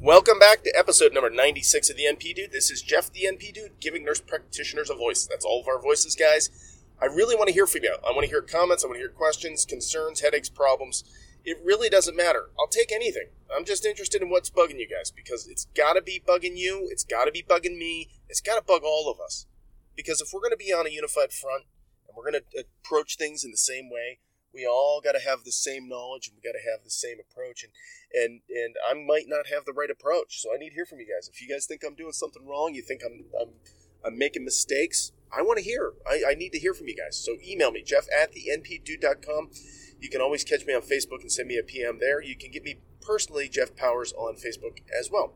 Welcome back to episode number 96 of the NP Dude. This is Jeff the NP Dude giving nurse practitioners a voice. That's all of our voices, guys. I really want to hear from you. I want to hear comments, I want to hear questions, concerns, headaches, problems. It really doesn't matter. I'll take anything. I'm just interested in what's bugging you guys because it's got to be bugging you, it's got to be bugging me, it's got to bug all of us. Because if we're going to be on a unified front and we're going to approach things in the same way, we all got to have the same knowledge and we got to have the same approach and and and I might not have the right approach. So I need to hear from you guys. If you guys think I'm doing something wrong you think I'm I'm, I'm making mistakes I want to hear. I, I need to hear from you guys. So email me Jeff at the npdude.com you can always catch me on Facebook and send me a PM there. You can get me personally Jeff Powers on Facebook as well.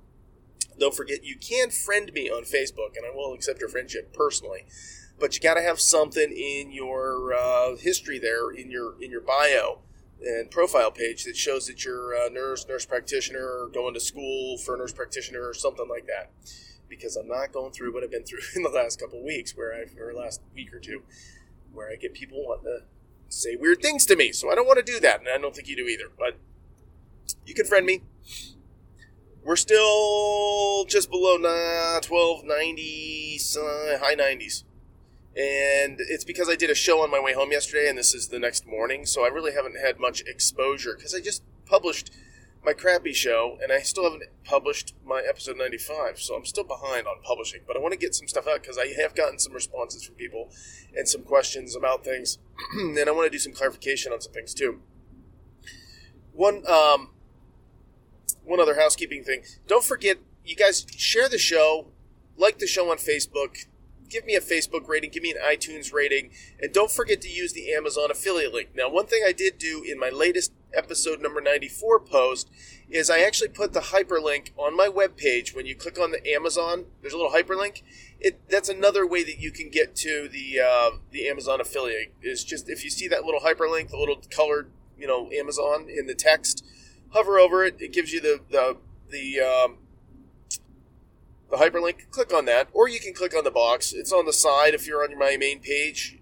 Don't forget you can friend me on Facebook and I will accept your friendship personally but you got to have something in your uh, history there in your in your bio and profile page that shows that you're a nurse, nurse practitioner, going to school for a nurse practitioner, or something like that. Because I'm not going through what I've been through in the last couple weeks, where I or last week or two, where I get people wanting to say weird things to me. So I don't want to do that, and I don't think you do either. But you can friend me. We're still just below nah, 1290, uh, high 90s and it's because I did a show on my way home yesterday, and this is the next morning, so I really haven't had much exposure because I just published my crappy show, and I still haven't published my episode 95, so I'm still behind on publishing. But I want to get some stuff out because I have gotten some responses from people and some questions about things, and I want to do some clarification on some things too. One, um, one other housekeeping thing. Don't forget, you guys share the show, like the show on Facebook, give me a Facebook rating, give me an iTunes rating, and don't forget to use the Amazon affiliate link. Now, one thing I did do in my latest episode number 94 post is I actually put the hyperlink on my webpage. When you click on the Amazon, there's a little hyperlink. It, that's another way that you can get to the uh, the Amazon affiliate. Is just if you see that little hyperlink, the little colored you know Amazon in the text, hover over it. It gives you the the the um, the hyperlink, click on that, or you can click on the box. It's on the side if you're on my main page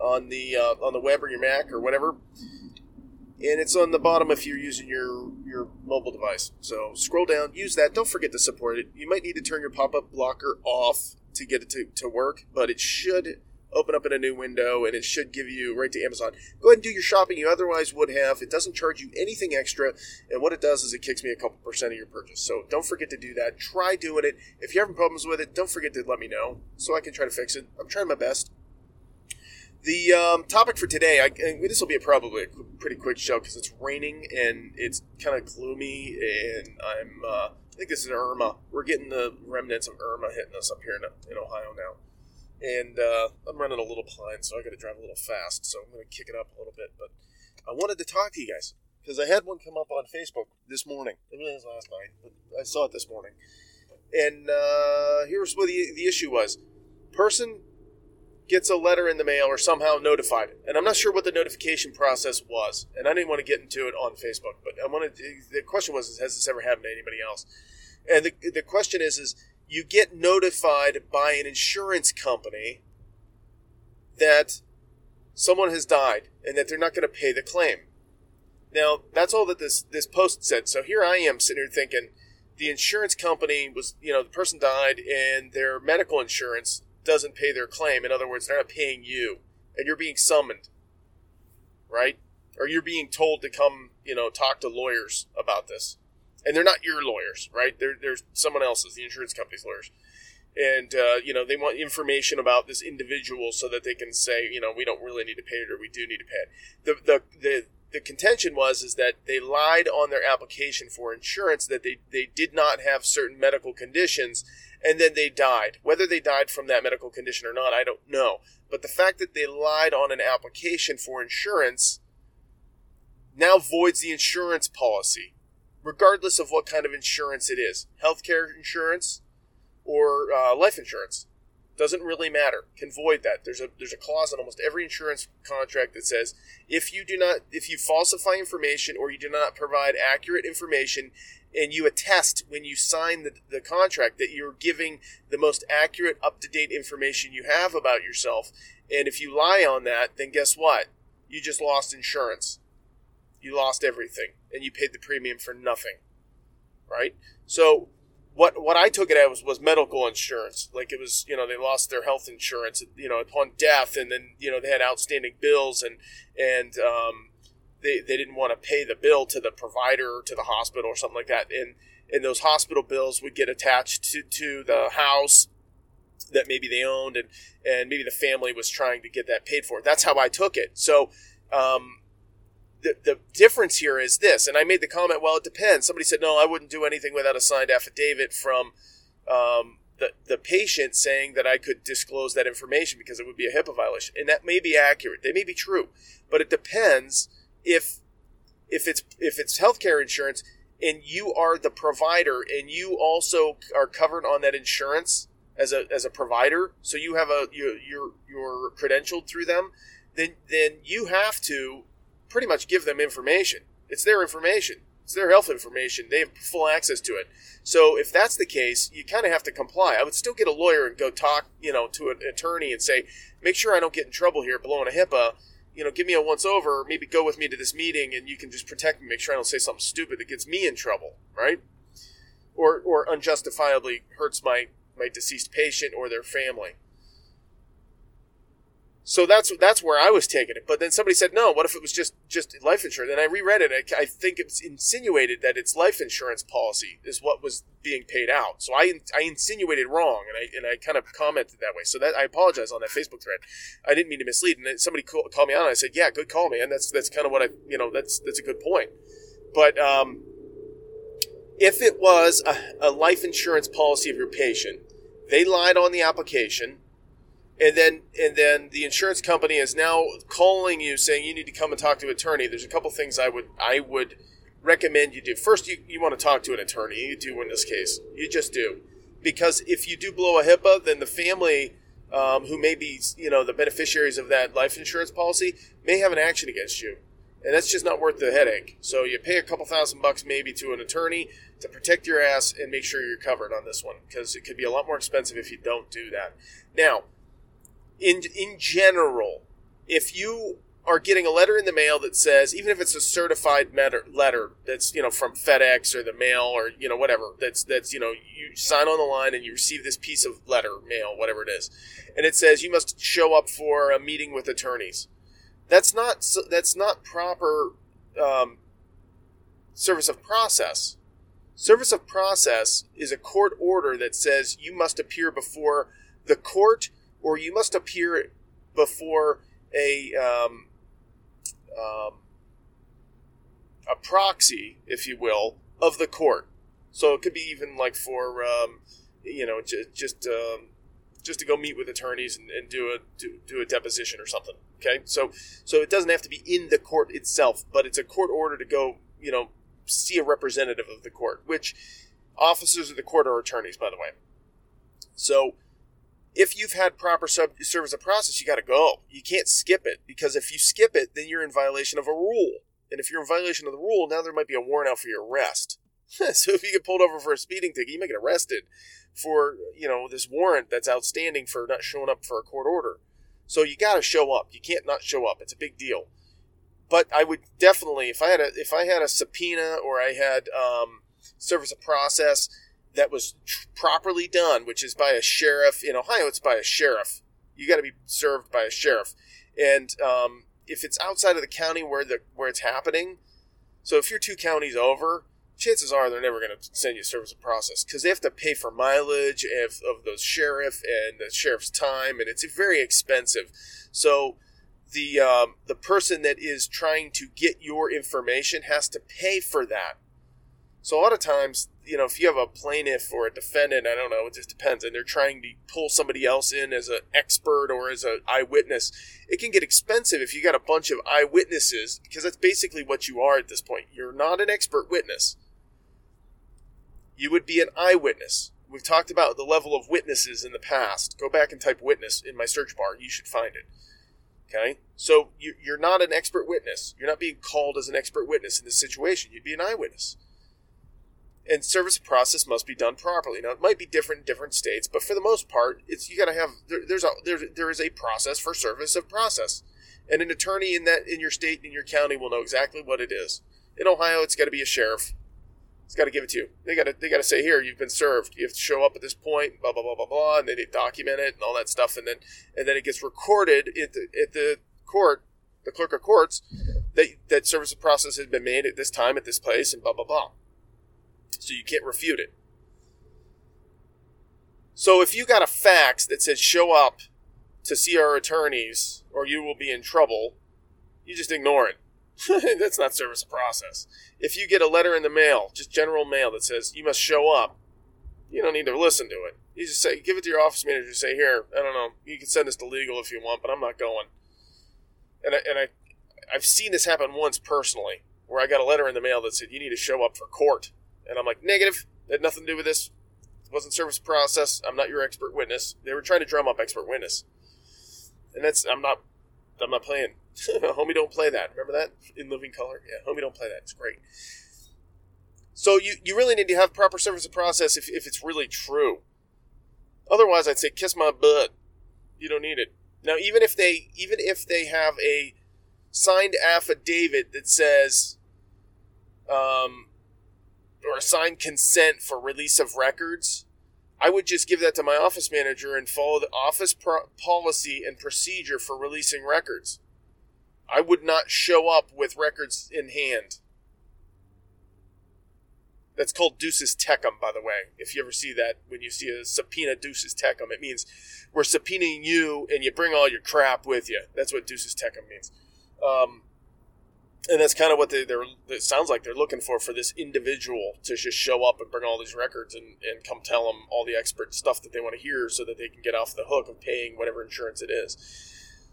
on the uh, on the web or your Mac or whatever, and it's on the bottom if you're using your your mobile device. So scroll down, use that. Don't forget to support it. You might need to turn your pop up blocker off to get it to, to work, but it should open up in a new window and it should give you right to Amazon. Go ahead and do your shopping you otherwise would have. It doesn't charge you anything extra, and what it does is it kicks me a couple percent of your purchase. So don't forget to do that. Try doing it. If you're having problems with it, don't forget to let me know so I can try to fix it. I'm trying my best. The um, topic for today, I, this will be a probably a pretty quick show because it's raining and it's kind of gloomy, and I'm uh, I think this is Irma. We're getting the remnants of Irma hitting us up here in, in Ohio now and uh, I'm running a little behind, so I got to drive a little fast. So I'm going to kick it up a little bit. But I wanted to talk to you guys because I had one come up on Facebook this morning. It was last night, but I saw it this morning. And uh, here's what the, the issue was: person gets a letter in the mail or somehow notified, and I'm not sure what the notification process was, and I didn't want to get into it on Facebook, but I wanted. To, the question was: Has this ever happened to anybody else? And the the question is: Is you get notified by an insurance company that someone has died and that they're not going to pay the claim. Now, that's all that this this post said. So here I am sitting here thinking the insurance company was, you know, the person died and their medical insurance doesn't pay their claim. In other words, they're not paying you and you're being summoned. Right? Or you're being told to come, you know, talk to lawyers about this and they're not your lawyers, right? They're, they're someone else's, the insurance company's lawyers. And, uh, you know, they want information about this individual so that they can say, you know, we don't really need to pay it or we do need to pay it. The, the, the, the contention was is that they lied on their application for insurance that they, they did not have certain medical conditions and then they died. Whether they died from that medical condition or not, I don't know. But the fact that they lied on an application for insurance now voids the insurance policy regardless of what kind of insurance it is healthcare insurance or uh, life insurance. Doesn't really matter. Can void that. There's a there's a clause in almost every insurance contract that says if you do not if you falsify information or you do not provide accurate information and you attest when you sign the, the contract that you're giving the most accurate up to date information you have about yourself and if you lie on that then guess what you just lost insurance you lost everything and you paid the premium for nothing. right? So what what I took it as was, was medical insurance. Like it was, you know, they lost their health insurance, you know, upon death, and then you know they had outstanding bills, and and um, they they didn't want to pay the bill to the provider or to the hospital or something like that, and and those hospital bills would get attached to to the house that maybe they owned, and and maybe the family was trying to get that paid for. That's how I took it. So. Um, the, the difference here is this, and I made the comment, well, it depends. Somebody said, no, I wouldn't do anything without a signed affidavit from um, the, the patient saying that I could disclose that information because it would be a HIPAA violation. And that may be accurate. They may be true. But it depends if if it's if it's healthcare insurance and you are the provider and you also are covered on that insurance as a as a provider, so you have a you you're you're credentialed through them, then then you have to pretty much give them information. It's their information. It's their health information. They have full access to it. So if that's the case, you kind of have to comply. I would still get a lawyer and go talk, you know, to an attorney and say, make sure I don't get in trouble here blowing a HIPAA. You know, give me a once over. Maybe go with me to this meeting, and you can just protect me. Make sure I don't say something stupid that gets me in trouble, right? Or or unjustifiably hurts my my deceased patient or their family. So that's that's where I was taking it. But then somebody said, no. What if it was just just life insurance? And I reread it. I, I think it's insinuated that it's life insurance policy is what was being paid out. So I I insinuated wrong, and I and I kind of commented that way. So that I apologize on that Facebook thread. I didn't mean to mislead. And somebody called, me on. And I said, yeah, good call, man. That's that's kind of what I you know that's that's a good point. But um, if it was a, a life insurance policy of your patient, they lied on the application and then and then the insurance company is now calling you saying you need to come and talk to an attorney. There's a couple things i would i would recommend you do. First you, you want to talk to an attorney. You do in this case. You just do. Because if you do blow a hipaa then the family um, who may be you know the beneficiaries of that life insurance policy may have an action against you. And that's just not worth the headache. So you pay a couple thousand bucks maybe to an attorney to protect your ass and make sure you're covered on this one because it could be a lot more expensive if you don't do that. Now in in general, if you are getting a letter in the mail that says, even if it's a certified letter, that's you know from FedEx or the mail or you know whatever, that's that's you know you sign on the line and you receive this piece of letter mail, whatever it is, and it says you must show up for a meeting with attorneys. That's not that's not proper um, service of process. Service of process is a court order that says you must appear before the court or you must appear before a um, um, a proxy, if you will, of the court. So it could be even like for um, you know just just, um, just to go meet with attorneys and, and do a do, do, a deposition or something. Okay, so so it doesn't have to be in the court itself, but it's a court order to go you know see a representative of the court, which officers of the court are attorneys, by the way. So if you've had proper sub- service of process, you got to go. You can't skip it because if you skip it, then you're in violation of a rule. And if you're in violation of the rule, now there might be a warrant out for your arrest. so if you get pulled over for a speeding ticket, you might get arrested for you know this warrant that's outstanding for not showing up for a court order. So you got to show up. You can't not show up. It's a big deal. But I would definitely, if I had a if I had a subpoena or I had um, service of process that was tr- properly done, which is by a sheriff in Ohio, it's by a sheriff. You got to be served by a sheriff, and um, if it's outside of the county where the where it's happening, so if you're two counties over, chances are they're never going to send you service of process because they have to pay for mileage of, of the sheriff and the sheriff's time, and it's very expensive. So the um, the person that is trying to get your information has to pay for that. So a lot of times you know, if you have a plaintiff or a defendant, I don't know, it just depends, and they're trying to pull somebody else in as an expert or as an eyewitness, it can get expensive if you got a bunch of eyewitnesses, because that's basically what you are at this point. You're not an expert witness. You would be an eyewitness. We've talked about the level of witnesses in the past. Go back and type witness in my search bar. You should find it. Okay? So you're not an expert witness. You're not being called as an expert witness in this situation. You'd be an eyewitness and service of process must be done properly. Now, it might be different in different states, but for the most part, it's you got to have there, there's a there, there is a process for service of process, and an attorney in that in your state in your county will know exactly what it is. In Ohio, it's got to be a sheriff. It's got to give it to you. They got to they got to say here you've been served. You have to show up at this point. Blah blah blah blah blah, and then they document it and all that stuff, and then and then it gets recorded at the at the court, the clerk of courts, that that service of process has been made at this time at this place, and blah blah blah. So you can't refute it. So if you got a fax that says show up to see our attorneys or you will be in trouble, you just ignore it. That's not service of process. If you get a letter in the mail, just general mail that says you must show up, you don't need to listen to it. You just say, give it to your office manager. Say, here, I don't know, you can send this to legal if you want, but I'm not going. And I, and I, I've seen this happen once personally, where I got a letter in the mail that said you need to show up for court, and I'm like, negative. It had nothing to do with this. It wasn't service process. I'm not your expert witness. They were trying to drum up expert witness, and that's I'm not. I'm not playing. homie, don't play that. Remember that in Living Color? Yeah, homie, don't play that. It's great. So you, you really need to have proper service process if, if it's really true. Otherwise, I'd say kiss my butt. You don't need it. Now, even if they even if they have a signed affidavit that says, um, or a signed consent for release of records, I would just give that to my office manager and follow the office pro- policy and procedure for releasing records. I would not show up with records in hand. That's called Duces tecum, by the way. If you ever see that, when you see a subpoena Duces tecum, it means we're subpoenaing you and you bring all your crap with you. That's what Duces tecum means. Um, and that's kind of what they, they're, it sounds like they're looking for for this individual to just show up and bring all these records and, and come tell them all the expert stuff that they want to hear so that they can get off the hook of paying whatever insurance it is.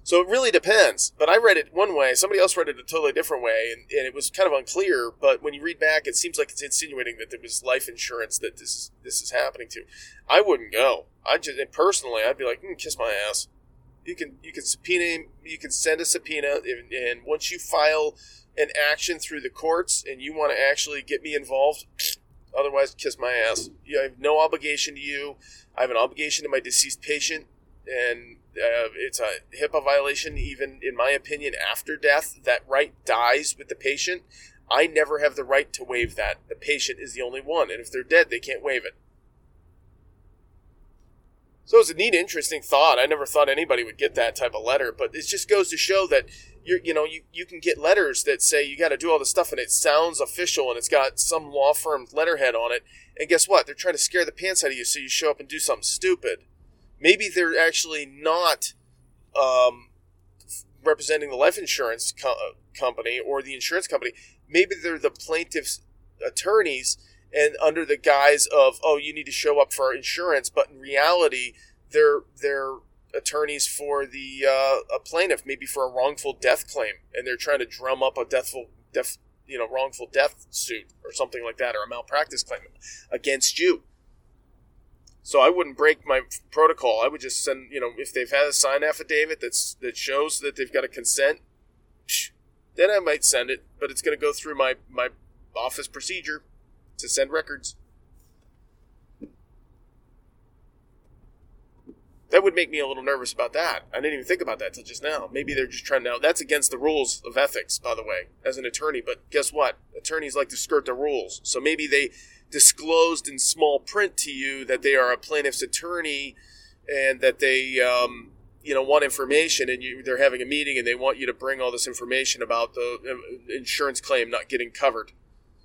So it really depends. But I read it one way, somebody else read it a totally different way, and, and it was kind of unclear. But when you read back, it seems like it's insinuating that there was life insurance that this is, this is happening to. I wouldn't go. I just personally, I'd be like, mm, kiss my ass. You can you can subpoena him. You can send a subpoena, and, and once you file an action through the courts, and you want to actually get me involved, otherwise, kiss my ass. You have no obligation to you. I have an obligation to my deceased patient, and uh, it's a HIPAA violation, even in my opinion, after death. That right dies with the patient. I never have the right to waive that. The patient is the only one, and if they're dead, they can't waive it. So it's a neat, interesting thought. I never thought anybody would get that type of letter, but it just goes to show that you you know you, you can get letters that say you got to do all this stuff, and it sounds official, and it's got some law firm letterhead on it. And guess what? They're trying to scare the pants out of you, so you show up and do something stupid maybe they're actually not um, representing the life insurance co- uh, company or the insurance company. Maybe they're the plaintiff's attorneys, and under the guise of oh, you need to show up for insurance, but in reality, they're they're attorneys for the uh, a plaintiff, maybe for a wrongful death claim, and they're trying to drum up a deathful death you know wrongful death suit or something like that, or a malpractice claim against you. So I wouldn't break my protocol. I would just send, you know, if they've had a signed affidavit that's that shows that they've got a consent, then I might send it. But it's going to go through my my office procedure to send records. That would make me a little nervous about that. I didn't even think about that until just now. Maybe they're just trying to. That's against the rules of ethics, by the way, as an attorney. But guess what? Attorneys like to skirt the rules. So maybe they disclosed in small print to you that they are a plaintiff's attorney and that they um, you know want information and you, they're having a meeting and they want you to bring all this information about the uh, insurance claim not getting covered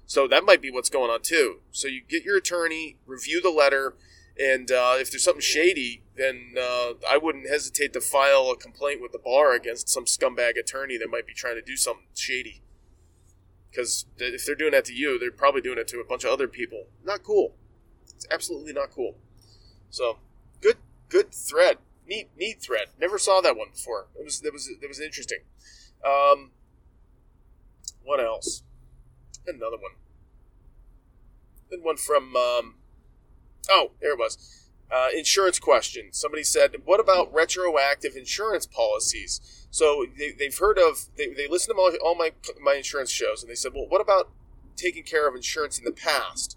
so that might be what's going on too so you get your attorney review the letter and uh, if there's something shady then uh, i wouldn't hesitate to file a complaint with the bar against some scumbag attorney that might be trying to do something shady because if they're doing that to you, they're probably doing it to a bunch of other people. Not cool. It's absolutely not cool. So, good, good thread. Neat, neat thread. Never saw that one before. It was, that was, that was interesting. Um, what else? Another one. Then one from, um, oh, there it was. Uh, insurance question. Somebody said, "What about retroactive insurance policies?" So they, have heard of they, they listen to all, all my my insurance shows, and they said, "Well, what about taking care of insurance in the past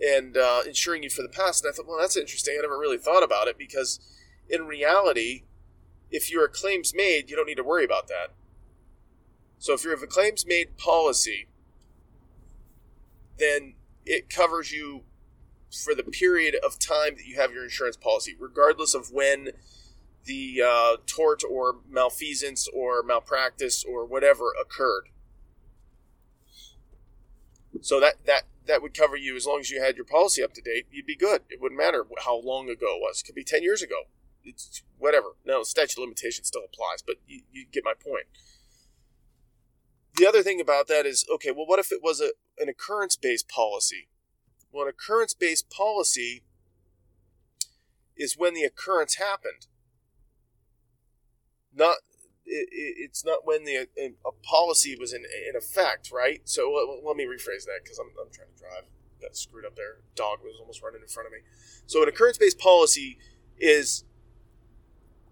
and uh, insuring you for the past?" And I thought, "Well, that's interesting. I never really thought about it because in reality, if you're a claims made, you don't need to worry about that. So if you have a claims made policy, then it covers you for the period of time that you have your insurance policy, regardless of when the uh, tort or malfeasance or malpractice or whatever occurred. So that that that would cover you as long as you had your policy up to date. You'd be good. It wouldn't matter how long ago it was. It could be ten years ago. It's whatever. The statute of limitations still applies, but you, you get my point. The other thing about that is okay. Well, what if it was a an occurrence based policy? Well, an occurrence based policy is when the occurrence happened. Not it, it's not when the uh, a, policy was in in effect, right? So let, let me rephrase that because I'm, I'm trying to drive. Got screwed up there. Dog was almost running in front of me. So an occurrence based policy is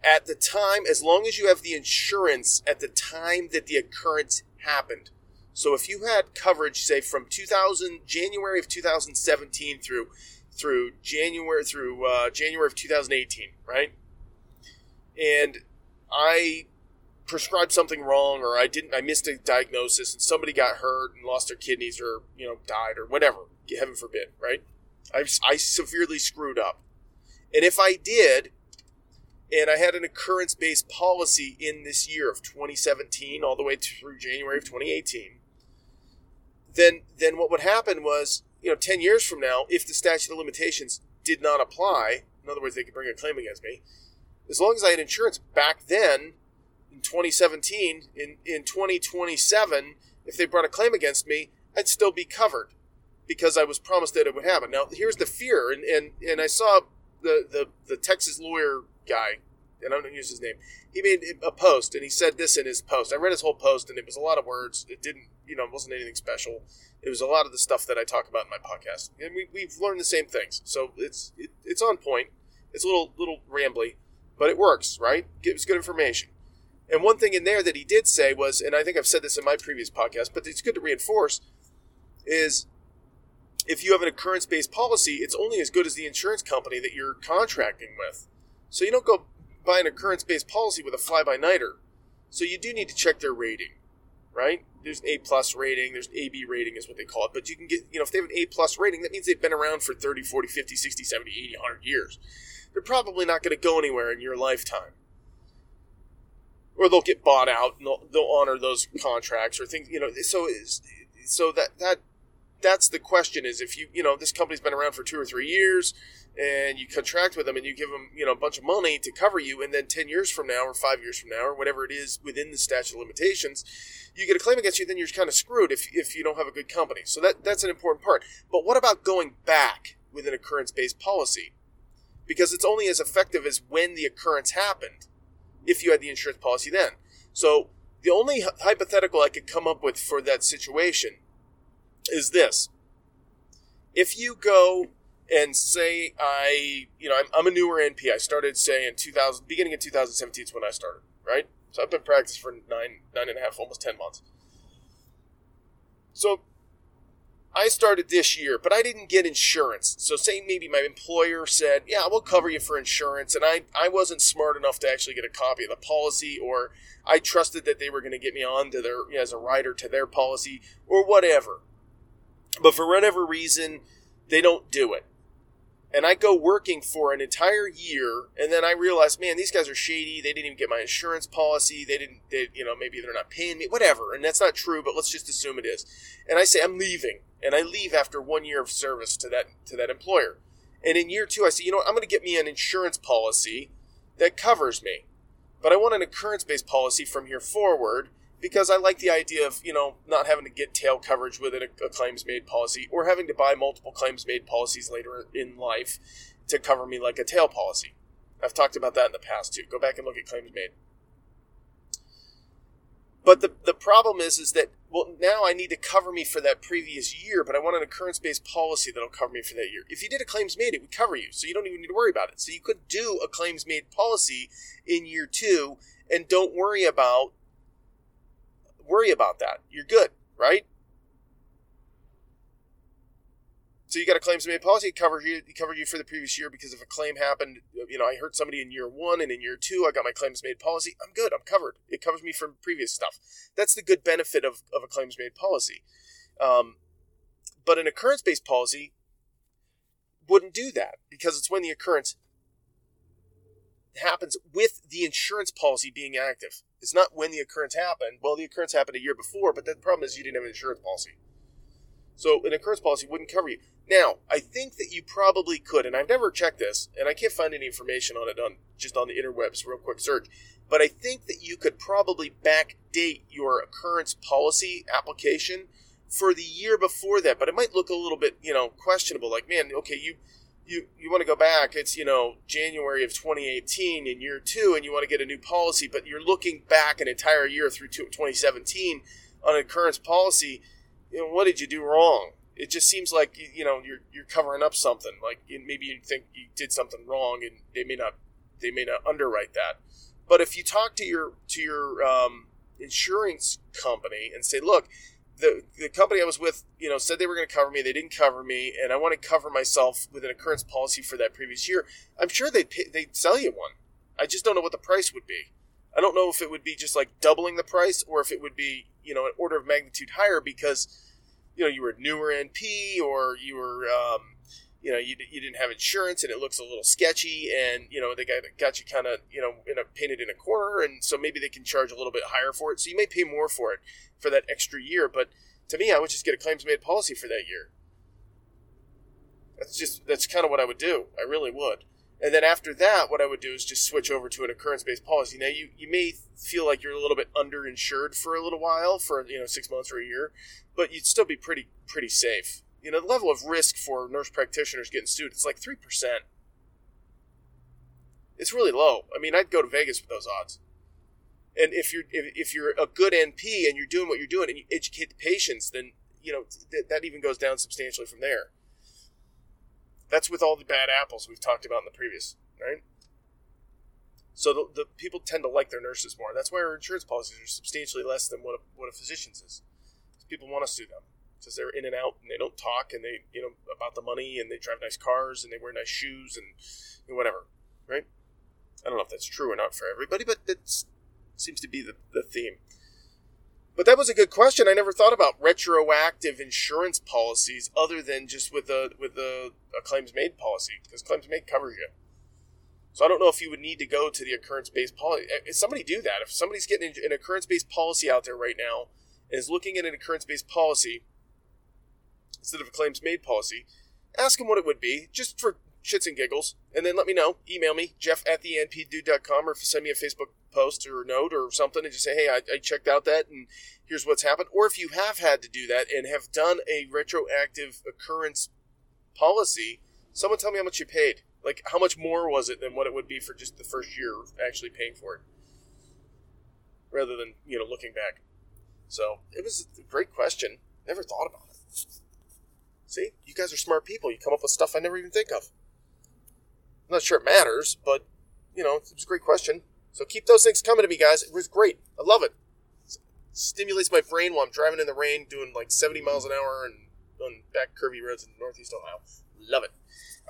at the time, as long as you have the insurance at the time that the occurrence happened. So if you had coverage, say from 2000 January of 2017 through through January through uh, January of 2018, right? And I prescribed something wrong or I didn't I missed a diagnosis and somebody got hurt and lost their kidneys or you know died or whatever heaven forbid right I, I severely screwed up and if I did and I had an occurrence based policy in this year of 2017 all the way through January of 2018 then then what would happen was you know 10 years from now if the statute of limitations did not apply in other words they could bring a claim against me as long as I had insurance back then in 2017, in, in 2027, if they brought a claim against me, I'd still be covered because I was promised that it would happen. Now, here's the fear, and, and, and I saw the, the, the Texas lawyer guy, and I don't use his name, he made a post, and he said this in his post. I read his whole post, and it was a lot of words. It didn't, you know, it wasn't anything special. It was a lot of the stuff that I talk about in my podcast, and we, we've learned the same things. So it's it, it's on point. It's a little little rambly, but it works, right? Gives good information. And one thing in there that he did say was, and I think I've said this in my previous podcast, but it's good to reinforce, is if you have an occurrence based policy, it's only as good as the insurance company that you're contracting with. So you don't go buy an occurrence based policy with a fly by nighter. So you do need to check their rating, right? There's an A plus rating, there's an AB rating is what they call it. But you can get, you know, if they have an A plus rating, that means they've been around for 30, 40, 50, 60, 70, 80, 100 years. They're probably not going to go anywhere in your lifetime or they'll get bought out and they'll, they'll honor those contracts or things you know so so that that that's the question is if you you know this company's been around for two or three years and you contract with them and you give them you know a bunch of money to cover you and then 10 years from now or 5 years from now or whatever it is within the statute of limitations you get a claim against you then you're kind of screwed if, if you don't have a good company. So that that's an important part. But what about going back with an occurrence based policy? Because it's only as effective as when the occurrence happened if you had the insurance policy then. So the only hypothetical I could come up with for that situation is this. If you go and say I, you know, I'm, I'm a newer NP. I started say in 2000, beginning of 2017 is when I started, right? So I've been practicing for nine, nine and a half, almost 10 months. So I started this year, but I didn't get insurance. So say maybe my employer said, "Yeah, we'll cover you for insurance," and I I wasn't smart enough to actually get a copy of the policy, or I trusted that they were going to get me on to their you know, as a rider to their policy, or whatever. But for whatever reason, they don't do it and I go working for an entire year, and then I realize, man, these guys are shady. They didn't even get my insurance policy. They didn't, they, you know, maybe they're not paying me, whatever. And that's not true, but let's just assume it is. And I say I'm leaving, and I leave after one year of service to that to that employer. And in year two, I say, you know what, I'm going to get me an insurance policy that covers me, but I want an occurrence-based policy from here forward because I like the idea of you know not having to get tail coverage with a, a claims made policy or having to buy multiple claims made policies later in life to cover me like a tail policy. I've talked about that in the past too. Go back and look at claims made. But the, the problem is is that well now I need to cover me for that previous year, but I want an occurrence based policy that'll cover me for that year. If you did a claims made, it would cover you, so you don't even need to worry about it. So you could do a claims made policy in year two and don't worry about worry about that. You're good, right? So you got a claims made policy. It covers you. It covered you for the previous year because if a claim happened, you know, I hurt somebody in year one and in year two, I got my claims made policy. I'm good. I'm covered. It covers me from previous stuff. That's the good benefit of, of a claims made policy. Um, But an occurrence based policy wouldn't do that because it's when the occurrence happens with the insurance policy being active. It's not when the occurrence happened. Well, the occurrence happened a year before, but the problem is you didn't have an insurance policy. So an occurrence policy wouldn't cover you. Now, I think that you probably could, and I've never checked this, and I can't find any information on it on just on the interwebs, real quick search. But I think that you could probably backdate your occurrence policy application for the year before that. But it might look a little bit, you know, questionable. Like, man, okay, you you you want to go back it's you know january of 2018 in year two and you want to get a new policy but you're looking back an entire year through 2017 on a occurrence policy you know, what did you do wrong? It just seems like you know you're you're covering up something like maybe you think you did something wrong and they may not they may not underwrite that. But if you talk to your to your um, insurance company and say look the, the company I was with, you know, said they were going to cover me. They didn't cover me, and I want to cover myself with an occurrence policy for that previous year. I'm sure they'd pay, they'd sell you one. I just don't know what the price would be. I don't know if it would be just like doubling the price, or if it would be you know an order of magnitude higher because you know you were newer NP or you were um, you know you, you didn't have insurance and it looks a little sketchy and you know they got, got you kind of you know in a painted in a corner and so maybe they can charge a little bit higher for it. So you may pay more for it for that extra year. But to me i would just get a claims made policy for that year. That's just that's kind of what i would do. I really would. And then after that what i would do is just switch over to an occurrence based policy. Now you, you may feel like you're a little bit underinsured for a little while for you know six months or a year but you'd still be pretty pretty safe you know, the level of risk for nurse practitioners getting sued, it's like 3%. It's really low. I mean, I'd go to Vegas with those odds. And if you're if, if you're a good NP and you're doing what you're doing and you educate the patients, then you know th- that even goes down substantially from there. That's with all the bad apples we've talked about in the previous, right? So the, the people tend to like their nurses more. That's why our insurance policies are substantially less than what a, what a physician's is. People want to do them because they're in and out and they don't talk and they you know about the money and they drive nice cars and they wear nice shoes and, and whatever, right? I don't know if that's true or not for everybody, but it seems to be the, the theme. But that was a good question. I never thought about retroactive insurance policies other than just with a with a, a claims made policy because claims made covers you. So I don't know if you would need to go to the occurrence based policy. If eh, eh, somebody do that, if somebody's getting an occurrence based policy out there right now and is looking at an occurrence based policy, instead of a claims made policy, ask him what it would be, just for shits and giggles, and then let me know. Email me, jeff at the npdude.com, or send me a Facebook post or note or something and just say, hey, I, I checked out that and here's what's happened. Or if you have had to do that and have done a retroactive occurrence policy, someone tell me how much you paid. Like, how much more was it than what it would be for just the first year of actually paying for it? Rather than, you know, looking back. So, it was a great question. Never thought about it. See, you guys are smart people. You come up with stuff I never even think of. I'm not sure it matters, but you know, it was a great question. So keep those things coming to me, guys. It was great. I love it. it stimulates my brain while I'm driving in the rain, doing like 70 miles an hour and on back curvy roads in Northeast Ohio. Love it.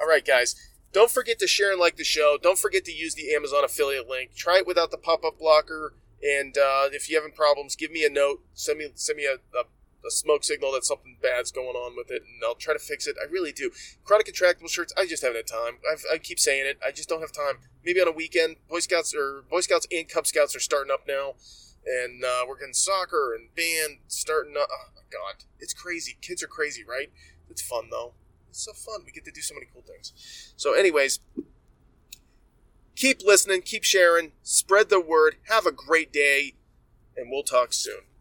All right, guys. Don't forget to share and like the show. Don't forget to use the Amazon affiliate link. Try it without the pop-up blocker. And uh, if you have any problems, give me a note. Send me send me a, a a smoke signal that something bad's going on with it, and I'll try to fix it. I really do. Chronic intractable shirts, I just haven't had time. I've, i keep saying it. I just don't have time. Maybe on a weekend. Boy Scouts or Boy Scouts and Cub Scouts are starting up now, and uh, we're getting soccer and band starting up. Oh my god, it's crazy. Kids are crazy, right? It's fun though. It's so fun. We get to do so many cool things. So, anyways. Keep listening, keep sharing, spread the word, have a great day, and we'll talk soon.